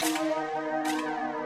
やった!